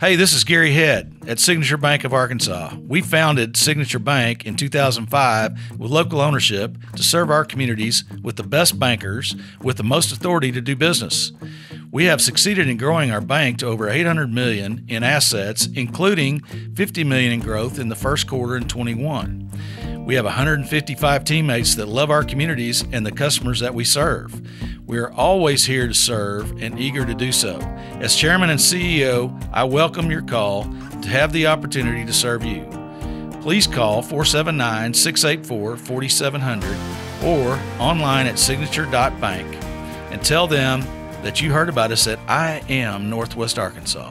Hey, this is Gary Head at Signature Bank of Arkansas. We founded Signature Bank in 2005 with local ownership to serve our communities with the best bankers with the most authority to do business. We have succeeded in growing our bank to over 800 million in assets, including 50 million in growth in the first quarter in 21. We have 155 teammates that love our communities and the customers that we serve. We are always here to serve and eager to do so. As Chairman and CEO, I welcome your call to have the opportunity to serve you. Please call 479 684 4700 or online at signature.bank and tell them that you heard about us at I Am Northwest Arkansas.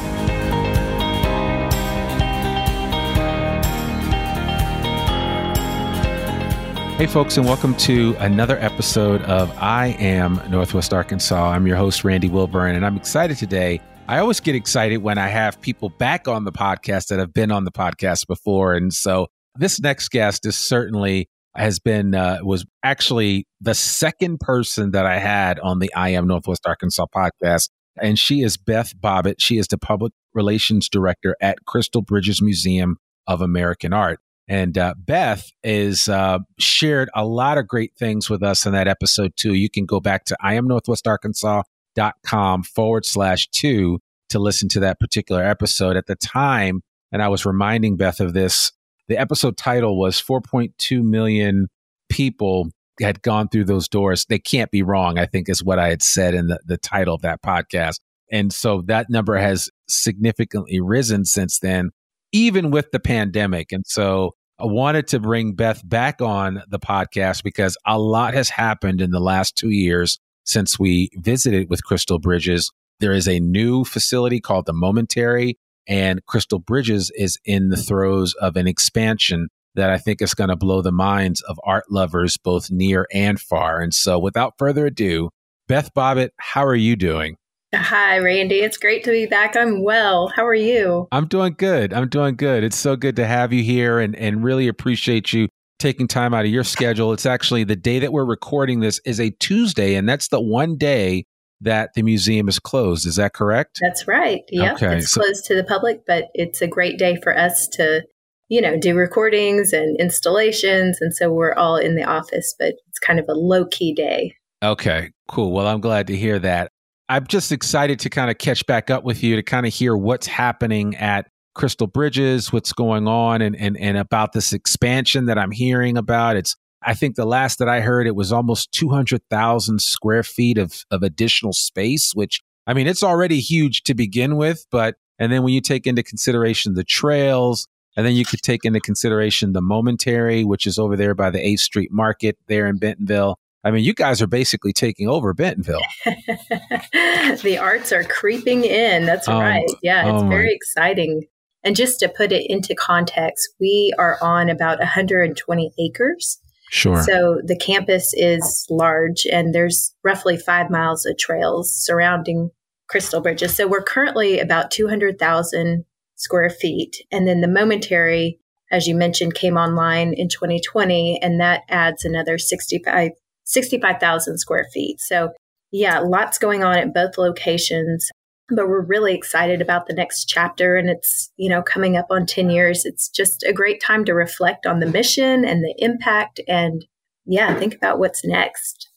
Hey, folks, and welcome to another episode of I Am Northwest Arkansas. I'm your host, Randy Wilburn, and I'm excited today. I always get excited when I have people back on the podcast that have been on the podcast before. And so this next guest is certainly has been, uh, was actually the second person that I had on the I Am Northwest Arkansas podcast. And she is Beth Bobbitt. She is the public relations director at Crystal Bridges Museum of American Art. And uh, Beth is uh, shared a lot of great things with us in that episode too. You can go back to iamnorthwestarkansas.com forward slash two to listen to that particular episode. At the time, and I was reminding Beth of this, the episode title was 4.2 million people had gone through those doors. They can't be wrong, I think is what I had said in the, the title of that podcast. And so that number has significantly risen since then, even with the pandemic. And so I wanted to bring Beth back on the podcast because a lot has happened in the last two years since we visited with Crystal Bridges. There is a new facility called the Momentary And Crystal Bridges is in the throes of an expansion that I think is going to blow the minds of art lovers both near and far. And so, without further ado, Beth Bobbitt, how are you doing? Hi, Randy. It's great to be back. I'm well. How are you? I'm doing good. I'm doing good. It's so good to have you here and, and really appreciate you taking time out of your schedule. It's actually the day that we're recording this is a Tuesday, and that's the one day that the museum is closed. Is that correct? That's right. Yeah. Okay. It's so, closed to the public, but it's a great day for us to, you know, do recordings and installations. And so we're all in the office, but it's kind of a low key day. Okay, cool. Well, I'm glad to hear that. I'm just excited to kind of catch back up with you to kind of hear what's happening at Crystal Bridges, what's going on, and and and about this expansion that I'm hearing about. It's I think the last that I heard it was almost 200,000 square feet of of additional space, which I mean it's already huge to begin with, but and then when you take into consideration the trails, and then you could take into consideration the momentary, which is over there by the 8th Street Market there in Bentonville. I mean, you guys are basically taking over Bentonville. the arts are creeping in. That's um, right. Yeah, it's oh very exciting. And just to put it into context, we are on about 120 acres. Sure. So the campus is large, and there's roughly five miles of trails surrounding Crystal Bridges. So we're currently about 200,000 square feet. And then the momentary, as you mentioned, came online in 2020, and that adds another 65 65,000 square feet. So, yeah, lots going on at both locations, but we're really excited about the next chapter and it's, you know, coming up on 10 years. It's just a great time to reflect on the mission and the impact and, yeah, think about what's next.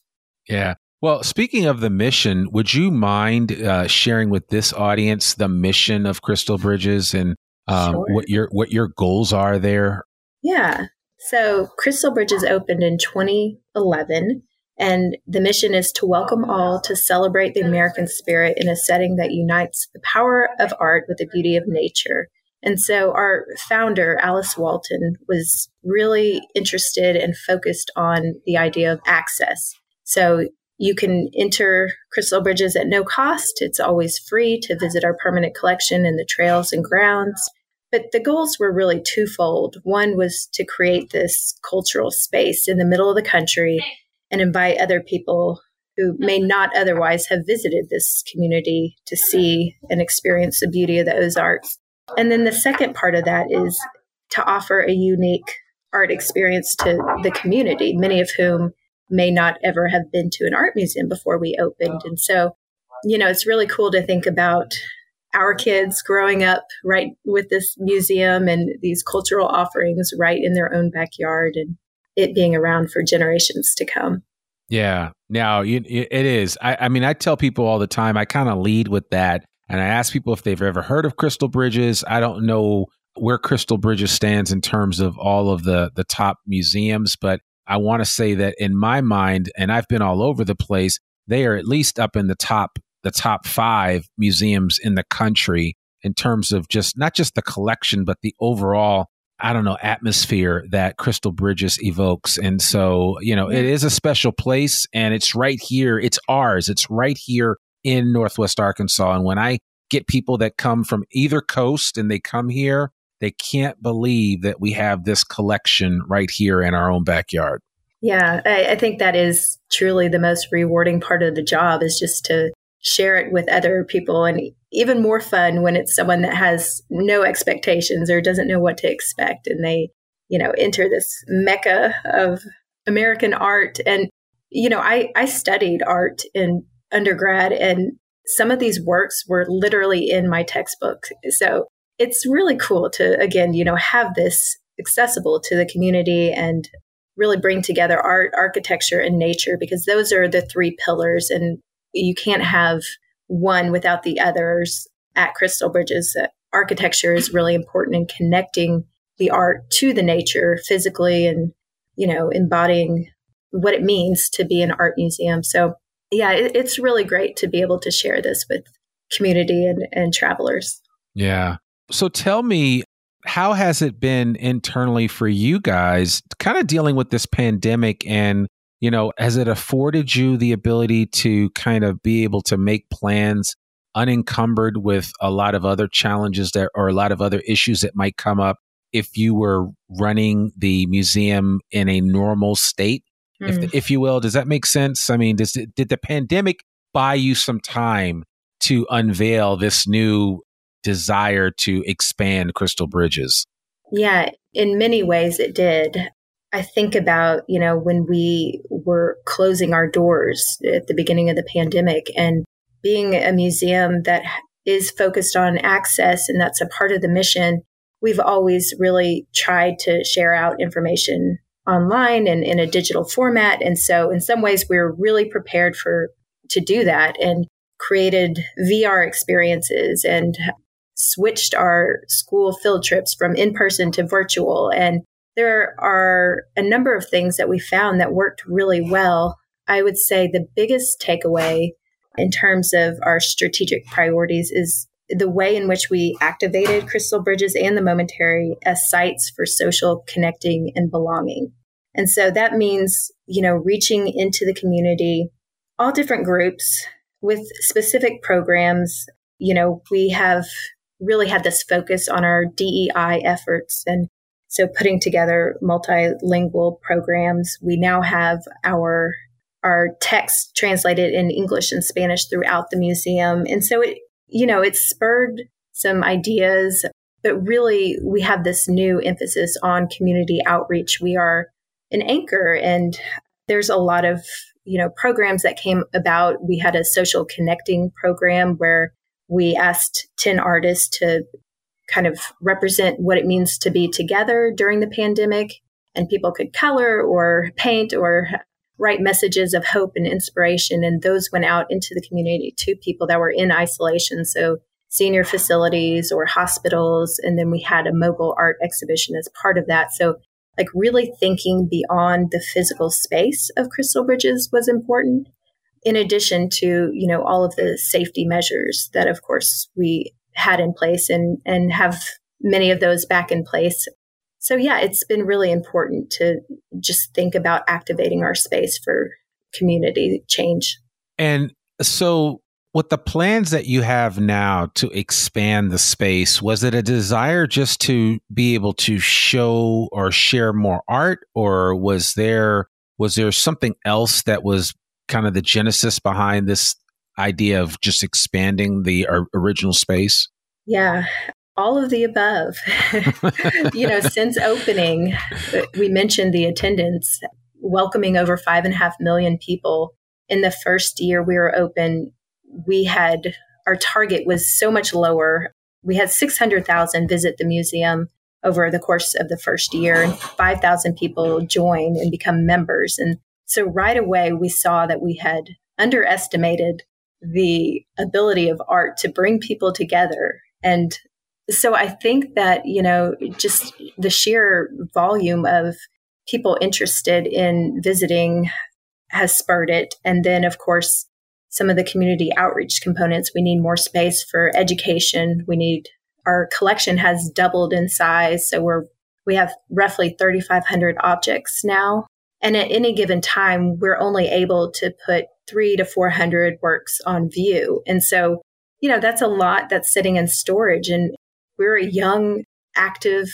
Yeah. Well, speaking of the mission, would you mind uh, sharing with this audience the mission of Crystal Bridges and um, sure. what your what your goals are there? Yeah. So Crystal Bridges opened in 2011, and the mission is to welcome all to celebrate the American spirit in a setting that unites the power of art with the beauty of nature. And so our founder, Alice Walton, was really interested and focused on the idea of access. So you can enter Crystal Bridges at no cost. It's always free to visit our permanent collection in the trails and grounds. But the goals were really twofold. One was to create this cultural space in the middle of the country and invite other people who may mm-hmm. not otherwise have visited this community to see and experience the beauty of the Ozarks. And then the second part of that is to offer a unique art experience to the community, many of whom may not ever have been to an art museum before we opened. And so, you know, it's really cool to think about our kids growing up right with this museum and these cultural offerings right in their own backyard and it being around for generations to come. Yeah, now it is. I, I mean, I tell people all the time, I kind of lead with that. And I ask people if they've ever heard of Crystal Bridges. I don't know where Crystal Bridges stands in terms of all of the, the top museums, but I want to say that in my mind, and I've been all over the place, they are at least up in the top the top five museums in the country in terms of just not just the collection, but the overall, I don't know, atmosphere that Crystal Bridges evokes. And so, you know, it is a special place and it's right here. It's ours. It's right here in Northwest Arkansas. And when I get people that come from either coast and they come here, they can't believe that we have this collection right here in our own backyard. Yeah, I, I, think that is truly the most rewarding part of the job is just to share it with other people and even more fun when it's someone that has no expectations or doesn't know what to expect and they you know enter this mecca of american art. And you know i i studied art in undergrad and some of these works were literally in my textbook. So it's really cool to again you know have this accessible to the community and really bring together art architecture and nature because those are the three pillars and you can't have one without the others at Crystal Bridges. Architecture is really important in connecting the art to the nature physically and, you know, embodying what it means to be an art museum. So, yeah, it, it's really great to be able to share this with community and, and travelers. Yeah. So tell me, how has it been internally for you guys kind of dealing with this pandemic and you know, has it afforded you the ability to kind of be able to make plans unencumbered with a lot of other challenges that or a lot of other issues that might come up if you were running the museum in a normal state, mm. if, if you will. Does that make sense? I mean, does, did the pandemic buy you some time to unveil this new desire to expand Crystal Bridges? Yeah, in many ways it did. I think about, you know, when we were closing our doors at the beginning of the pandemic and being a museum that is focused on access and that's a part of the mission, we've always really tried to share out information online and in a digital format. And so in some ways we we're really prepared for to do that and created VR experiences and switched our school field trips from in person to virtual and there are a number of things that we found that worked really well. I would say the biggest takeaway in terms of our strategic priorities is the way in which we activated Crystal Bridges and the Momentary as sites for social connecting and belonging. And so that means, you know, reaching into the community, all different groups with specific programs. You know, we have really had this focus on our DEI efforts and so putting together multilingual programs, we now have our our text translated in English and Spanish throughout the museum. And so it, you know, it spurred some ideas, but really we have this new emphasis on community outreach. We are an anchor and there's a lot of, you know, programs that came about. We had a social connecting program where we asked 10 artists to kind of represent what it means to be together during the pandemic. And people could color or paint or write messages of hope and inspiration. And those went out into the community to people that were in isolation. So senior facilities or hospitals. And then we had a mobile art exhibition as part of that. So like really thinking beyond the physical space of Crystal Bridges was important. In addition to, you know, all of the safety measures that of course we had in place and, and have many of those back in place. So, yeah, it's been really important to just think about activating our space for community change. And so, with the plans that you have now to expand the space, was it a desire just to be able to show or share more art, or was there was there something else that was kind of the genesis behind this idea of just expanding the original space? Yeah, all of the above. you know, since opening, we mentioned the attendance, welcoming over five and a half million people. In the first year we were open, we had our target was so much lower. We had 600,000 visit the museum over the course of the first year, and 5,000 people join and become members. And so right away, we saw that we had underestimated the ability of art to bring people together. And so I think that, you know, just the sheer volume of people interested in visiting has spurred it. And then, of course, some of the community outreach components. We need more space for education. We need our collection has doubled in size. So we're, we have roughly 3,500 objects now. And at any given time, we're only able to put three to 400 works on view. And so, you know, that's a lot that's sitting in storage. And we're a young, active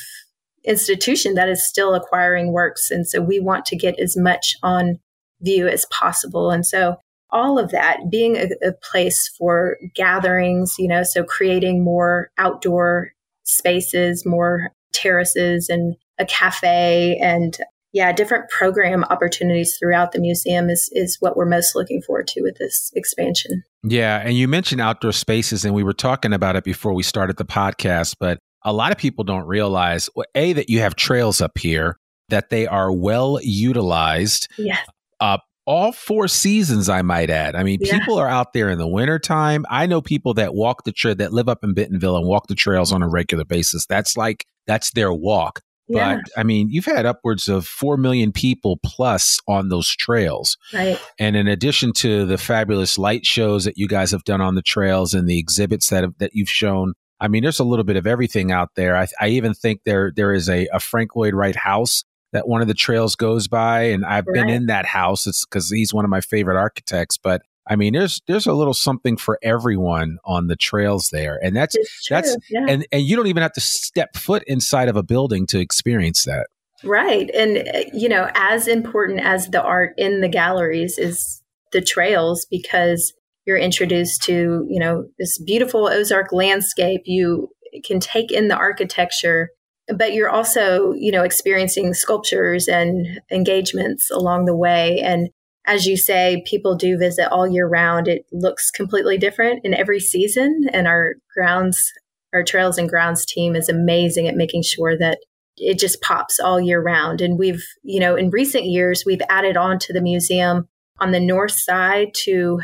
institution that is still acquiring works. And so we want to get as much on view as possible. And so all of that being a, a place for gatherings, you know, so creating more outdoor spaces, more terraces and a cafe and yeah, different program opportunities throughout the museum is is what we're most looking forward to with this expansion. Yeah, and you mentioned outdoor spaces and we were talking about it before we started the podcast, but a lot of people don't realize a that you have trails up here that they are well utilized. Yes. Uh, all four seasons, I might add. I mean, yeah. people are out there in the wintertime. I know people that walk the trail that live up in Bentonville and walk the trails on a regular basis. That's like that's their walk. Yeah. But I mean, you've had upwards of 4 million people plus on those trails. Right. And in addition to the fabulous light shows that you guys have done on the trails and the exhibits that have, that you've shown, I mean, there's a little bit of everything out there. I, I even think there there is a, a Frank Lloyd Wright house that one of the trails goes by, and I've right. been in that house. It's because he's one of my favorite architects. But I mean, there's there's a little something for everyone on the trails there, and that's that's yeah. and and you don't even have to step foot inside of a building to experience that. Right, and uh, you know, as important as the art in the galleries is the trails because you're introduced to you know this beautiful Ozark landscape. You can take in the architecture but you're also you know experiencing sculptures and engagements along the way and as you say people do visit all year round it looks completely different in every season and our grounds our trails and grounds team is amazing at making sure that it just pops all year round and we've you know in recent years we've added on to the museum on the north side to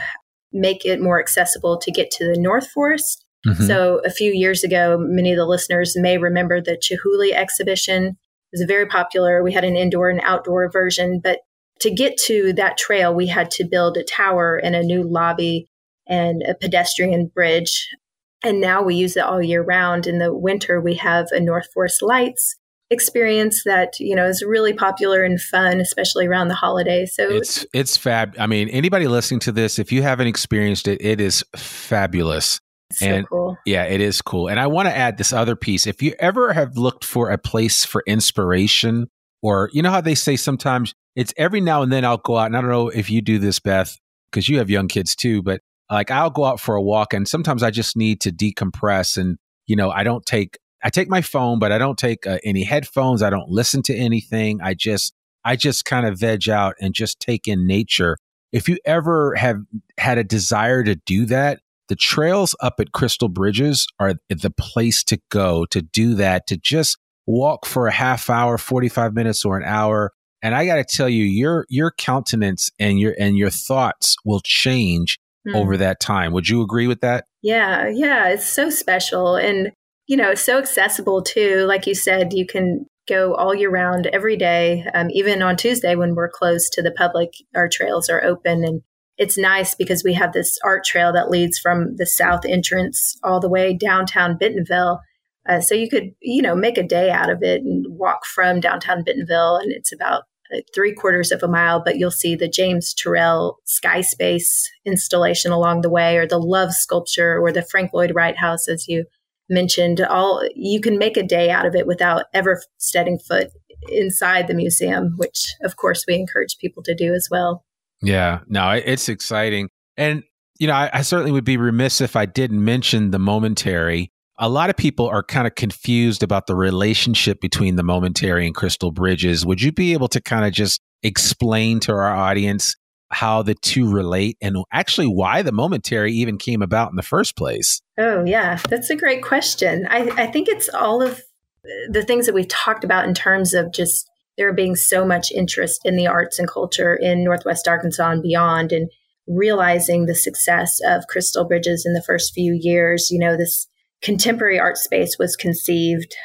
make it more accessible to get to the north forest Mm-hmm. So a few years ago, many of the listeners may remember the Chihuly exhibition. It was very popular. We had an indoor and outdoor version, but to get to that trail, we had to build a tower and a new lobby and a pedestrian bridge. And now we use it all year round. In the winter, we have a North Forest Lights experience that you know is really popular and fun especially around the holidays so it's it's fab i mean anybody listening to this if you haven't experienced it it is fabulous so and cool. yeah, it is cool. And I want to add this other piece. If you ever have looked for a place for inspiration, or you know how they say sometimes it's every now and then I'll go out, and I don't know if you do this, Beth, because you have young kids too, but like I'll go out for a walk, and sometimes I just need to decompress. And you know, I don't take I take my phone, but I don't take uh, any headphones. I don't listen to anything. I just I just kind of veg out and just take in nature. If you ever have had a desire to do that, the trails up at Crystal Bridges are the place to go to do that, to just walk for a half hour, 45 minutes or an hour. And I got to tell you, your, your countenance and your, and your thoughts will change mm. over that time. Would you agree with that? Yeah. Yeah. It's so special. And, you know, it's so accessible too. Like you said, you can go all year round every day. Um, even on Tuesday when we're closed to the public, our trails are open and it's nice because we have this art trail that leads from the south entrance all the way downtown Bentonville. Uh, so you could, you know, make a day out of it and walk from downtown Bentonville, and it's about three quarters of a mile. But you'll see the James Turrell Sky Space installation along the way, or the Love sculpture, or the Frank Lloyd Wright House, as you mentioned. All you can make a day out of it without ever setting foot inside the museum, which of course we encourage people to do as well. Yeah, no, it's exciting. And, you know, I, I, certainly would be remiss if I didn't mention the momentary. A lot of people are kind of confused about the relationship between the momentary and Crystal Bridges. Would you be able to kind of just explain to our audience how the two relate and actually why the momentary even came about in the first place? Oh, yeah, that's a great question. I, I think it's all of the things that we've talked about in terms of just there being so much interest in the arts and culture in Northwest Arkansas and beyond, and realizing the success of Crystal Bridges in the first few years. You know, this contemporary art space was conceived.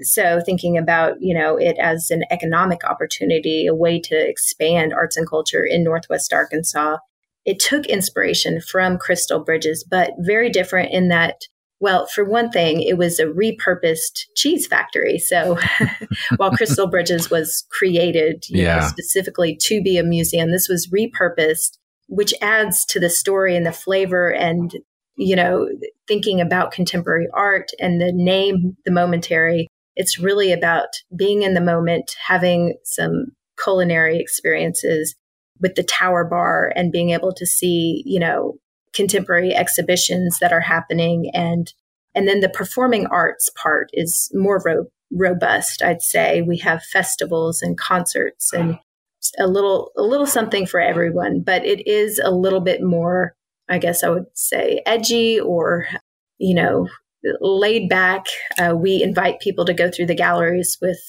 So, thinking about, you know, it as an economic opportunity, a way to expand arts and culture in Northwest Arkansas, it took inspiration from Crystal Bridges, but very different in that well, for one thing, it was a repurposed cheese factory. So while Crystal Bridges was created yeah. know, specifically to be a museum, this was repurposed, which adds to the story and the flavor and, you know, thinking about contemporary art and the name, The Momentary. It's really about being in the moment, having some culinary experiences with the tower bar and being able to see, you know, contemporary exhibitions that are happening and and then the performing arts part is more ro- robust i'd say we have festivals and concerts and a little a little something for everyone but it is a little bit more i guess i would say edgy or you know laid back uh, we invite people to go through the galleries with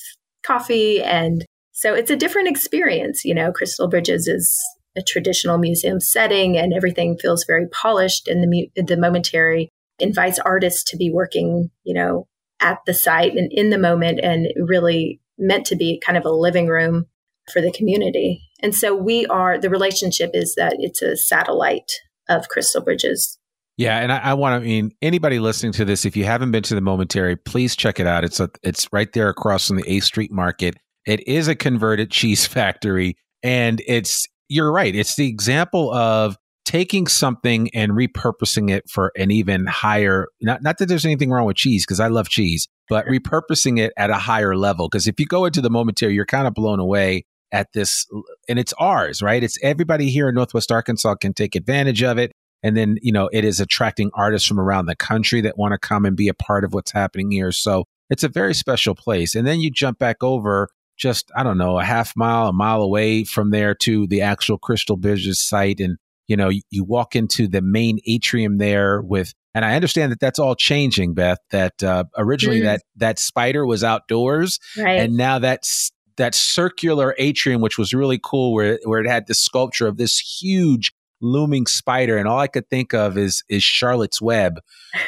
coffee and so it's a different experience you know crystal bridges is a traditional museum setting and everything feels very polished and the, the momentary invites artists to be working, you know, at the site and in the moment and really meant to be kind of a living room for the community. And so we are, the relationship is that it's a satellite of Crystal Bridges. Yeah, and I, I want to I mean anybody listening to this, if you haven't been to the Momentary, please check it out. It's a, it's right there across from the 8th Street Market. It is a converted cheese factory, and it's you're right. It's the example of taking something and repurposing it for an even higher not not that there's anything wrong with cheese because I love cheese, but repurposing it at a higher level because if you go into the momentary you're kind of blown away at this and it's ours, right? It's everybody here in Northwest Arkansas can take advantage of it and then you know it is attracting artists from around the country that want to come and be a part of what's happening here. So it's a very special place. And then you jump back over just I don't know a half mile, a mile away from there to the actual Crystal Bridges site and you know, you walk into the main atrium there with, and I understand that that's all changing, Beth. That uh, originally mm. that that spider was outdoors, right. and now that's that circular atrium, which was really cool, where where it had the sculpture of this huge looming spider, and all I could think of is is Charlotte's Web,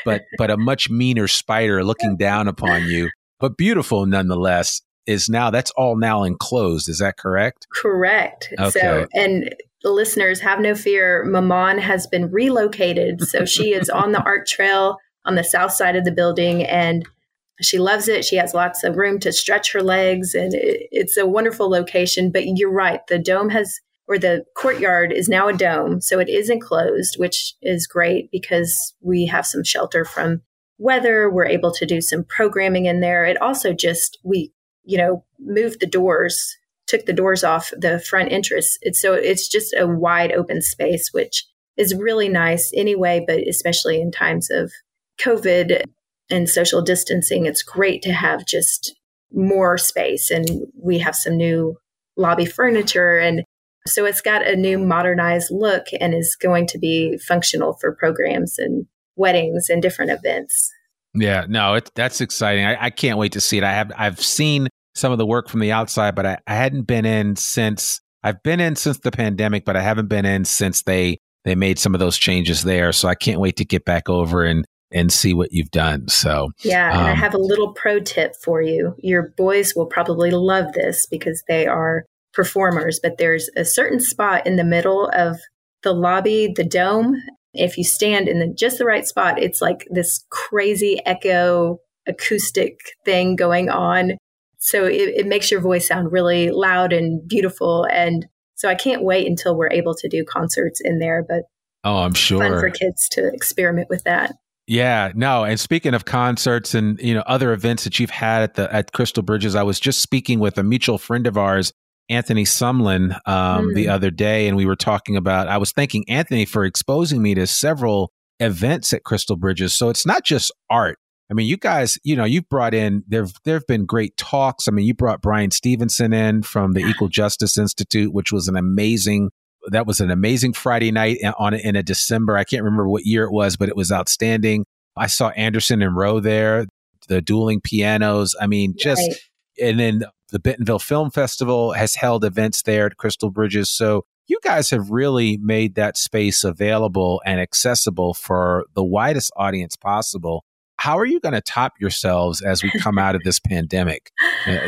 but but a much meaner spider looking down upon you, but beautiful nonetheless. Is now that's all now enclosed. Is that correct? Correct. Okay. So and the listeners have no fear. Maman has been relocated. So she is on the art trail on the south side of the building and she loves it. She has lots of room to stretch her legs and it, it's a wonderful location. But you're right. The dome has, or the courtyard is now a dome. So it is enclosed, which is great because we have some shelter from weather. We're able to do some programming in there. It also just, we, you know, moved the doors took the doors off the front entrance. It's, so it's just a wide open space, which is really nice anyway, but especially in times of COVID and social distancing, it's great to have just more space. And we have some new lobby furniture. And so it's got a new modernized look and is going to be functional for programs and weddings and different events. Yeah, no, it, that's exciting. I, I, can't wait to see it. I have I've seen some of the work from the outside, but I, I hadn't been in since I've been in since the pandemic, but I haven't been in since they they made some of those changes there. So I can't wait to get back over and and see what you've done. So yeah, and um, I have a little pro tip for you. Your boys will probably love this because they are performers. But there's a certain spot in the middle of the lobby, the dome. If you stand in the, just the right spot, it's like this crazy echo acoustic thing going on so it, it makes your voice sound really loud and beautiful. And so I can't wait until we're able to do concerts in there. But oh, I'm sure fun for kids to experiment with that. Yeah, no. And speaking of concerts and you know other events that you've had at the at Crystal Bridges, I was just speaking with a mutual friend of ours, Anthony Sumlin, um, mm. the other day, and we were talking about. I was thanking Anthony for exposing me to several events at Crystal Bridges. So it's not just art; I mean, you guys, you know, you've brought in there. There have been great talks. I mean, you brought Bryan Stevenson in from the Equal Justice Institute, which was an amazing. That was an amazing Friday night eh, on in a December. I can't remember what year it was, but it was outstanding. I saw Anderson and Roe there, the dueling pianos. I mean, just right. and then the Bentonville Film Festival has held events there at Crystal Bridges. So you guys have really made that space available and accessible for the widest audience possible how are you going to top yourselves as we come out of this pandemic?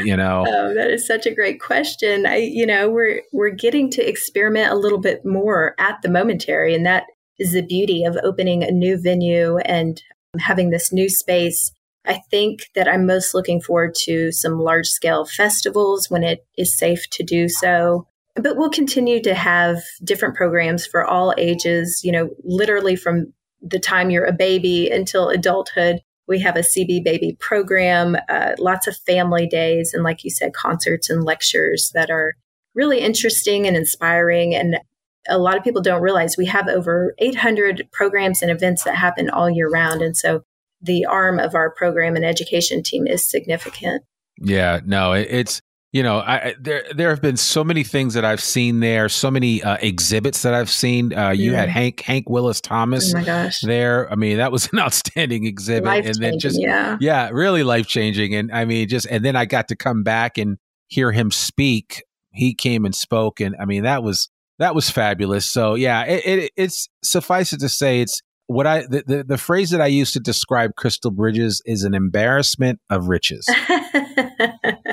You know? Oh, that is such a great question. I you know we're we're getting to experiment a little bit more at the momentary and that is the beauty of opening a new venue and having this new space. I think that i'm most looking forward to some large scale festivals when it is safe to do so. But we'll continue to have different programs for all ages you know literally from the time you're a baby until adulthood. We have a CB Baby program, uh, lots of family days, and like you said, concerts and lectures that are really interesting and inspiring. And a lot of people don't realize we have over 800 programs and events that happen all year round. And so the arm of our program and education team is significant. Yeah, no, it's you know, I, there there have been so many things that I've seen there, so many uh, exhibits that I've seen. Uh, you yeah. had Hank Hank Willis Thomas oh there. I mean, that was an outstanding exhibit, and then just yeah. yeah, really life changing. And I mean, just and then I got to come back and hear him speak. He came and spoke, and I mean, that was that was fabulous. So yeah, it, it, it's suffice it to say, it's what I the, the, the phrase that I used to describe Crystal Bridges is an embarrassment of riches.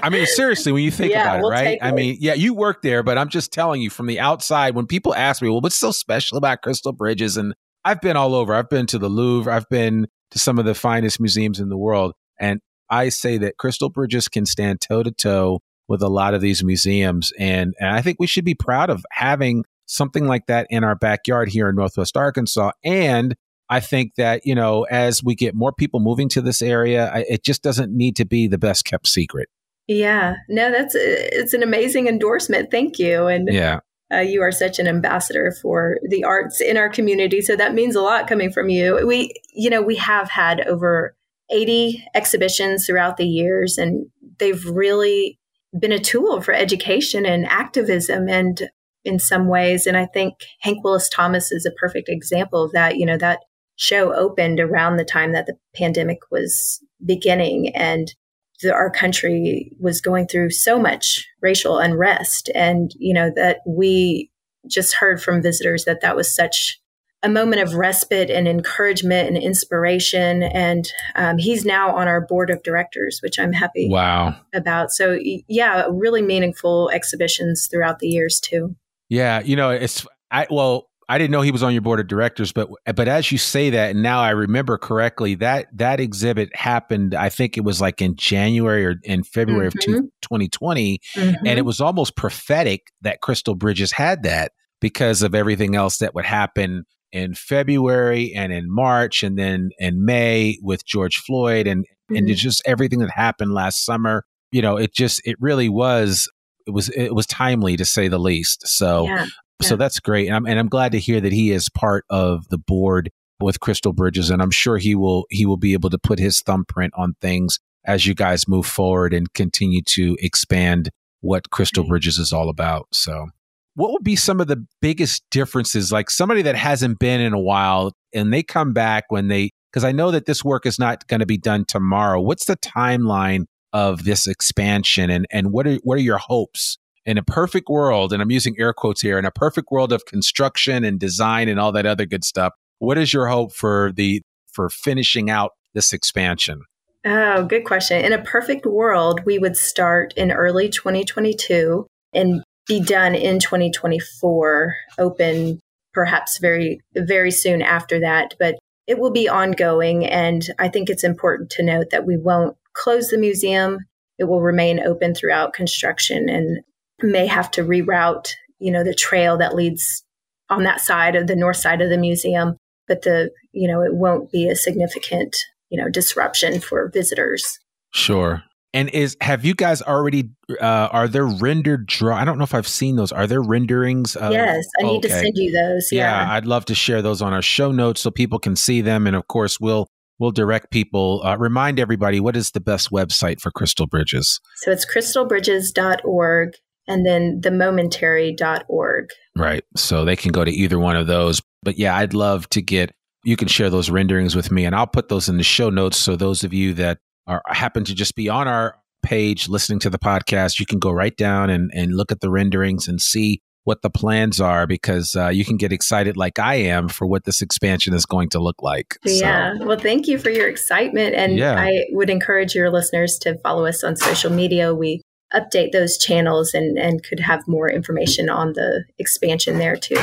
I mean, seriously, when you think yeah, about it, we'll right? I mean, yeah, you work there, but I'm just telling you from the outside, when people ask me, well, what's so special about Crystal Bridges? And I've been all over. I've been to the Louvre. I've been to some of the finest museums in the world. And I say that Crystal Bridges can stand toe to toe with a lot of these museums. And, and I think we should be proud of having something like that in our backyard here in Northwest Arkansas. And I think that, you know, as we get more people moving to this area, I, it just doesn't need to be the best kept secret. Yeah, no, that's it's an amazing endorsement. Thank you. And yeah, uh, you are such an ambassador for the arts in our community, so that means a lot coming from you. We, you know, we have had over 80 exhibitions throughout the years, and they've really been a tool for education and activism and in some ways. And I think Hank Willis Thomas is a perfect example of that. You know, that show opened around the time that the pandemic was beginning and the, our country was going through so much racial unrest. And, you know, that we just heard from visitors that that was such a moment of respite and encouragement and inspiration. And um, he's now on our board of directors, which I'm happy wow. about. So, yeah, really meaningful exhibitions throughout the years, too. Yeah. You know, it's, I, well, I didn't know he was on your board of directors, but but as you say that, and now I remember correctly that that exhibit happened. I think it was like in January or in February mm-hmm. of 2020, mm-hmm. and it was almost prophetic that Crystal Bridges had that because of everything else that would happen in February and in March and then in May with George Floyd and mm-hmm. and just everything that happened last summer. You know, it just it really was it was it was timely to say the least. So yeah. So that's great. And I'm, and I'm glad to hear that he is part of the board with Crystal Bridges. And I'm sure he will, he will be able to put his thumbprint on things as you guys move forward and continue to expand what Crystal mm-hmm. Bridges is all about. So what would be some of the biggest differences? Like somebody that hasn't been in a while and they come back when they, because I know that this work is not going to be done tomorrow. What's the timeline of this expansion and, and what are, what are your hopes in a perfect world, and I'm using air quotes here, in a perfect world of construction and design and all that other good stuff, what is your hope for the for finishing out this expansion? Oh, good question. In a perfect world, we would start in early 2022 and be done in 2024, open perhaps very very soon after that, but it will be ongoing and I think it's important to note that we won't close the museum. It will remain open throughout construction and may have to reroute, you know, the trail that leads on that side of the north side of the museum, but the, you know, it won't be a significant, you know, disruption for visitors. Sure. And is have you guys already uh are there rendered draw I don't know if I've seen those. Are there renderings of, Yes, I need okay. to send you those. Yeah. yeah. I'd love to share those on our show notes so people can see them and of course we'll we'll direct people uh, remind everybody what is the best website for Crystal Bridges. So it's crystalbridges.org and then themomentary.org. Right. So they can go to either one of those. But yeah, I'd love to get, you can share those renderings with me and I'll put those in the show notes. So those of you that are happen to just be on our page listening to the podcast, you can go right down and, and look at the renderings and see what the plans are because uh, you can get excited like I am for what this expansion is going to look like. Yeah. So, well, thank you for your excitement. And yeah. I would encourage your listeners to follow us on social media. We update those channels and, and could have more information on the expansion there too.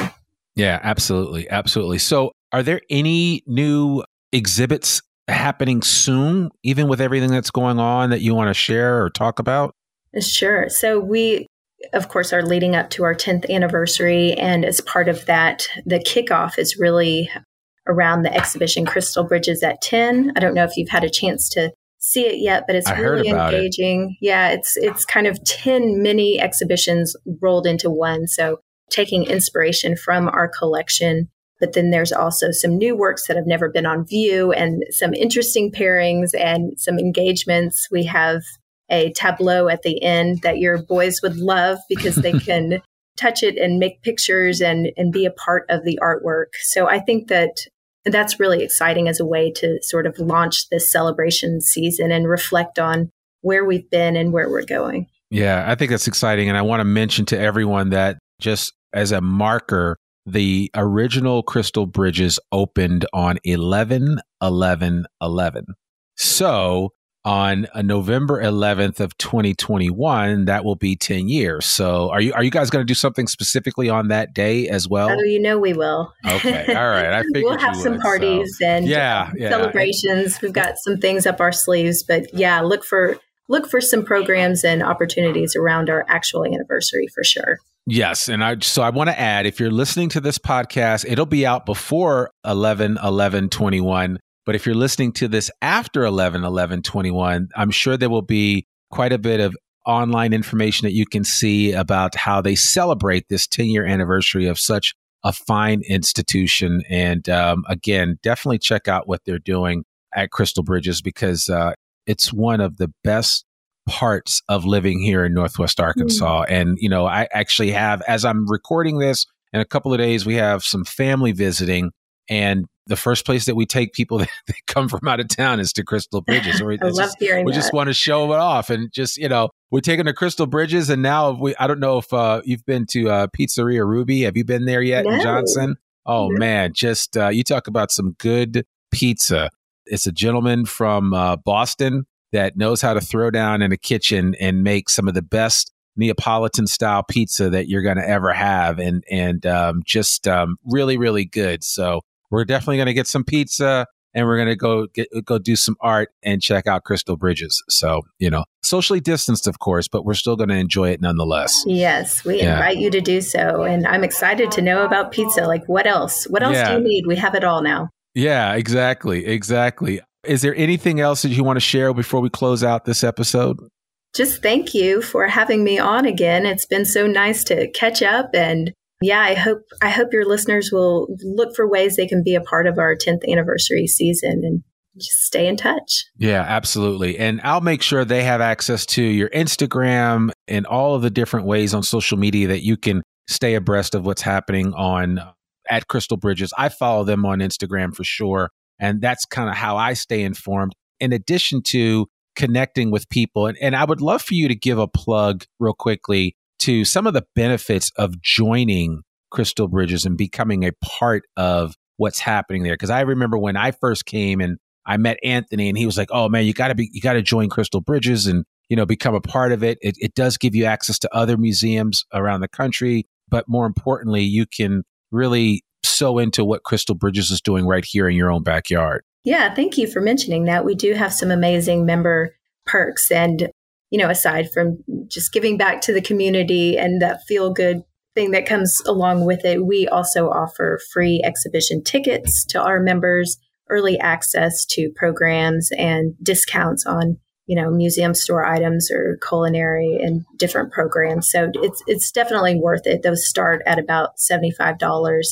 Yeah, absolutely. Absolutely. So, are there any new exhibits happening soon, even with everything that's going on that you want to share or talk about? Sure. So, we, of course, are leading up to our 10th anniversary. And as part of that, the kickoff is really around the exhibition Crystal Bridges at 10. I don't know if you've had a chance to see it yet, but it's I really engaging. It. Yeah, it's it's kind of 10 mini exhibitions rolled into one. So taking inspiration from our collection, but then there's also some new works that have never been on view and some interesting pairings and some engagements. We have a tableau at the end that your boys would love because they can touch it and make pictures and and be a part of the artwork. So I think that and that's really exciting as a way to sort of launch this celebration season and reflect on where we've been and where we're going. Yeah, I think that's exciting. And I want to mention to everyone that just as a marker, the original Crystal Bridges opened on 11 11 11. So on uh, November 11th of 2021, that will be 10 years. So are you are you guys going to do something specifically on that day as well? Oh, you know we will. Okay. All right. I we'll have some would, parties so. and yeah, yeah, celebrations. We've got some things up our sleeves, but yeah, look for look for some programs and opportunities around our actual anniversary for sure. Yes, and I so I want to add if you're listening to this podcast, it'll be out before 11 11 21, but if you're listening to this after 11 11 21, I'm sure there will be quite a bit of online information that you can see about how they celebrate this 10 year anniversary of such a fine institution. And um, again, definitely check out what they're doing at Crystal Bridges because uh, it's one of the best parts of living here in Northwest Arkansas. Mm. And, you know, I actually have, as I'm recording this in a couple of days, we have some family visiting. And the first place that we take people that, come from out of town is to Crystal Bridges. We, I love just, hearing We that. just want to show it off and just, you know, we're taking to Crystal Bridges. And now we, I don't know if uh, you've been to uh, Pizzeria Ruby. Have you been there yet no. in Johnson? Oh, no. man. Just, uh, you talk about some good pizza. It's a gentleman from uh, Boston that knows how to throw down in a kitchen and make some of the best Neapolitan style pizza that you're going to ever have, and and um, just um, really really good. So we're definitely going to get some pizza, and we're going to go get, go do some art and check out Crystal Bridges. So you know, socially distanced, of course, but we're still going to enjoy it nonetheless. Yes, we yeah. invite you to do so, and I'm excited to know about pizza. Like, what else? What else yeah. do you need? We have it all now. Yeah, exactly, exactly. Is there anything else that you want to share before we close out this episode? Just thank you for having me on again. It's been so nice to catch up and yeah, I hope I hope your listeners will look for ways they can be a part of our 10th anniversary season and just stay in touch. Yeah, absolutely. And I'll make sure they have access to your Instagram and all of the different ways on social media that you can stay abreast of what's happening on uh, at Crystal Bridges. I follow them on Instagram for sure. And that's kind of how I stay informed, in addition to connecting with people. And, and I would love for you to give a plug real quickly to some of the benefits of joining Crystal Bridges and becoming a part of what's happening there. Because I remember when I first came and I met Anthony, and he was like, "Oh man, you got to be, you got to join Crystal Bridges and you know become a part of it. it. It does give you access to other museums around the country, but more importantly, you can really sow into what Crystal Bridges is doing right here in your own backyard. Yeah, thank you for mentioning that. We do have some amazing member perks. And, you know, aside from just giving back to the community and that feel good thing that comes along with it, we also offer free exhibition tickets to our members, early access to programs, and discounts on you know museum store items or culinary and different programs so it's it's definitely worth it those start at about $75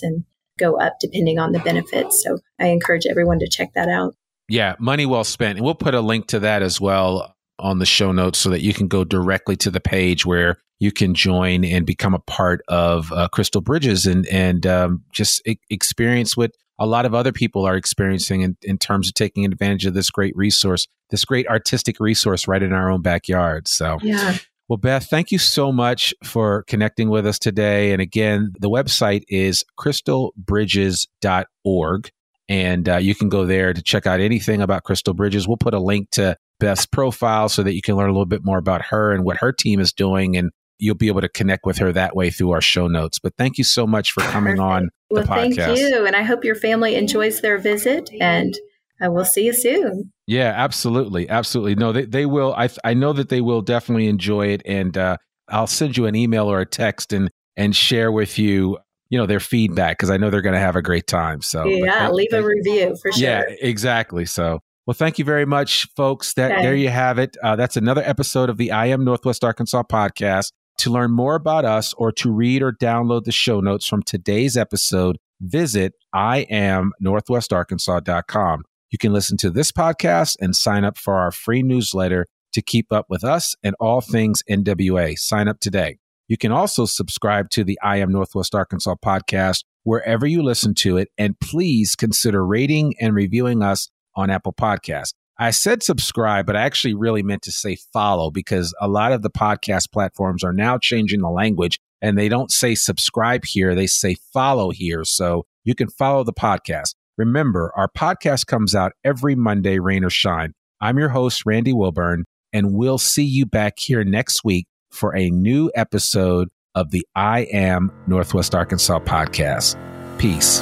and go up depending on the benefits. So I encourage everyone to check that out. Yeah, money well spent. And we'll put a link to that as well on the show notes so that you can go directly to the page where you can join and become a part of uh, Crystal Bridges and and um, just e- experience what a lot of other people are experiencing in, in terms of taking advantage of this great resource, this great artistic resource right in our own backyard. So, yeah. Well, Beth, thank you so much for connecting with us today. And again, the website is crystalbridges.org. And uh, you can go there to check out anything about Crystal Bridges. We'll put a link to Beth's profile so that you can learn a little bit more about her and what her team is doing. And you'll be able to connect with her that way through our show notes. But thank you so much for coming Perfect. on the well, podcast. Thank you. And I hope your family enjoys their visit. And I will see you soon. Yeah, absolutely, absolutely. No, they they will. I I know that they will definitely enjoy it, and uh, I'll send you an email or a text and and share with you, you know, their feedback because I know they're going to have a great time. So yeah, leave a review for sure. Yeah, exactly. So. Well, thank you very much, folks. That okay. there you have it. Uh, that's another episode of the I Am Northwest Arkansas podcast. To learn more about us or to read or download the show notes from today's episode, visit iamnorthwestarkansas.com. You can listen to this podcast and sign up for our free newsletter to keep up with us and all things NWA. Sign up today. You can also subscribe to the I Am Northwest Arkansas podcast wherever you listen to it. And please consider rating and reviewing us on Apple Podcasts. I said subscribe, but I actually really meant to say follow because a lot of the podcast platforms are now changing the language and they don't say subscribe here. They say follow here. So you can follow the podcast. Remember, our podcast comes out every Monday, rain or shine. I'm your host, Randy Wilburn, and we'll see you back here next week for a new episode of the I Am Northwest Arkansas podcast. Peace.